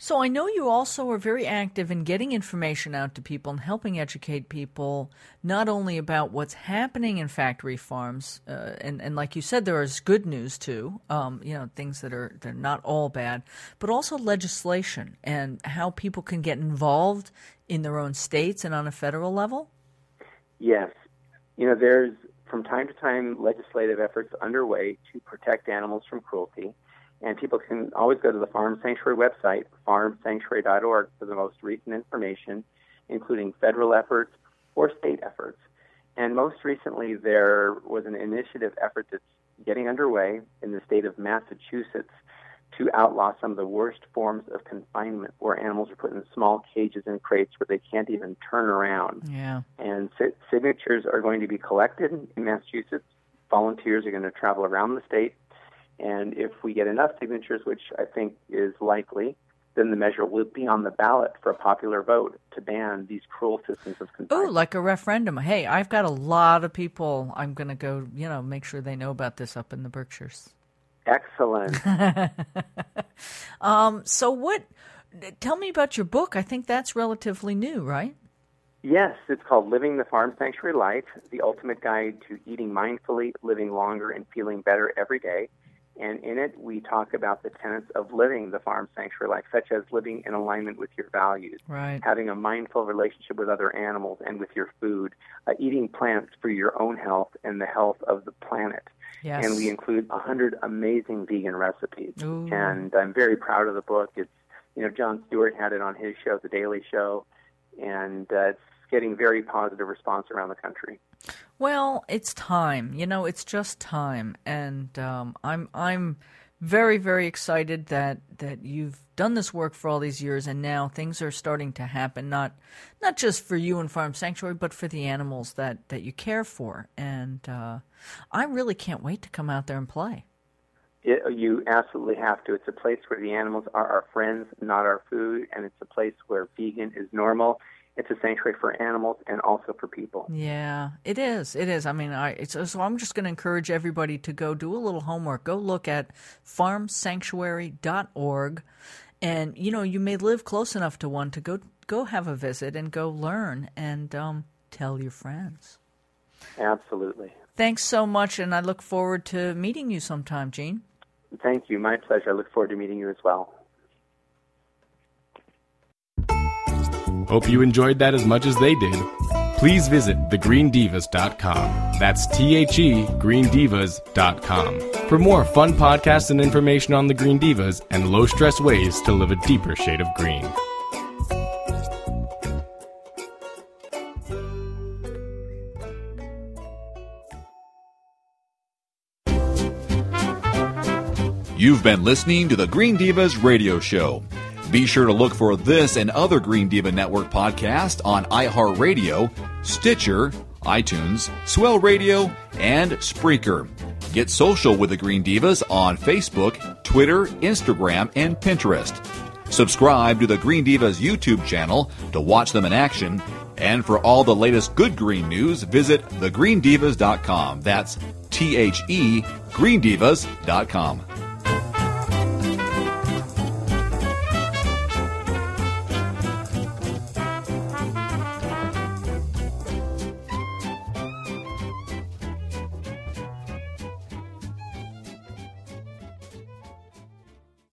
so I know you also are very active in getting information out to people and helping educate people not only about what's happening in factory farms, uh, and and like you said, there is good news too. Um, you know, things that are they're not all bad, but also legislation and how people can get involved in their own states and on a federal level. Yes. You know, there's from time to time legislative efforts underway to protect animals from cruelty. And people can always go to the Farm Sanctuary website, farmsanctuary.org, for the most recent information, including federal efforts or state efforts. And most recently, there was an initiative effort that's getting underway in the state of Massachusetts to outlaw some of the worst forms of confinement where animals are put in small cages and crates where they can't even turn around Yeah. and si- signatures are going to be collected in Massachusetts. Volunteers are going to travel around the state, and if we get enough signatures, which I think is likely, then the measure will be on the ballot for a popular vote to ban these cruel systems of confinement. Oh, like a referendum. Hey, I've got a lot of people. I'm going to go, you know, make sure they know about this up in the Berkshires. Excellent. Um, so what? Tell me about your book. I think that's relatively new, right? Yes, it's called Living the Farm Sanctuary Life, the ultimate guide to eating mindfully, living longer, and feeling better every day. And in it, we talk about the tenets of living the farm sanctuary life, such as living in alignment with your values, Right. having a mindful relationship with other animals and with your food, uh, eating plants for your own health and the health of the planet. Yes. And we include a hundred amazing vegan recipes. Ooh. And I'm very proud of the book. It's you know Jon Stewart had it on his show, The Daily Show, and uh, it's getting very positive response around the country. Well, it's time. You know, it's just time, and um, I'm I'm very very excited that that you've done this work for all these years, and now things are starting to happen. Not not just for you and Farm Sanctuary, but for the animals that that you care for. And uh, I really can't wait to come out there and play. It, you absolutely have to. It's a place where the animals are our friends, not our food, and it's a place where vegan is normal it's a sanctuary for animals and also for people. Yeah, it is. It is. I mean, I so I'm just going to encourage everybody to go do a little homework. Go look at farmsanctuary.org and you know, you may live close enough to one to go go have a visit and go learn and um, tell your friends. Absolutely. Thanks so much and I look forward to meeting you sometime, Gene. Thank you. My pleasure. I look forward to meeting you as well. Hope you enjoyed that as much as they did. Please visit thegreendivas.com. That's T H E greendivas.com for more fun podcasts and information on the Green Divas and low stress ways to live a deeper shade of green. You've been listening to the Green Divas radio show. Be sure to look for this and other Green Diva Network podcasts on iHeartRadio, Stitcher, iTunes, Swell Radio, and Spreaker. Get social with the Green Divas on Facebook, Twitter, Instagram, and Pinterest. Subscribe to the Green Divas YouTube channel to watch them in action. And for all the latest good green news, visit thegreendivas.com. That's T H E greendivas.com.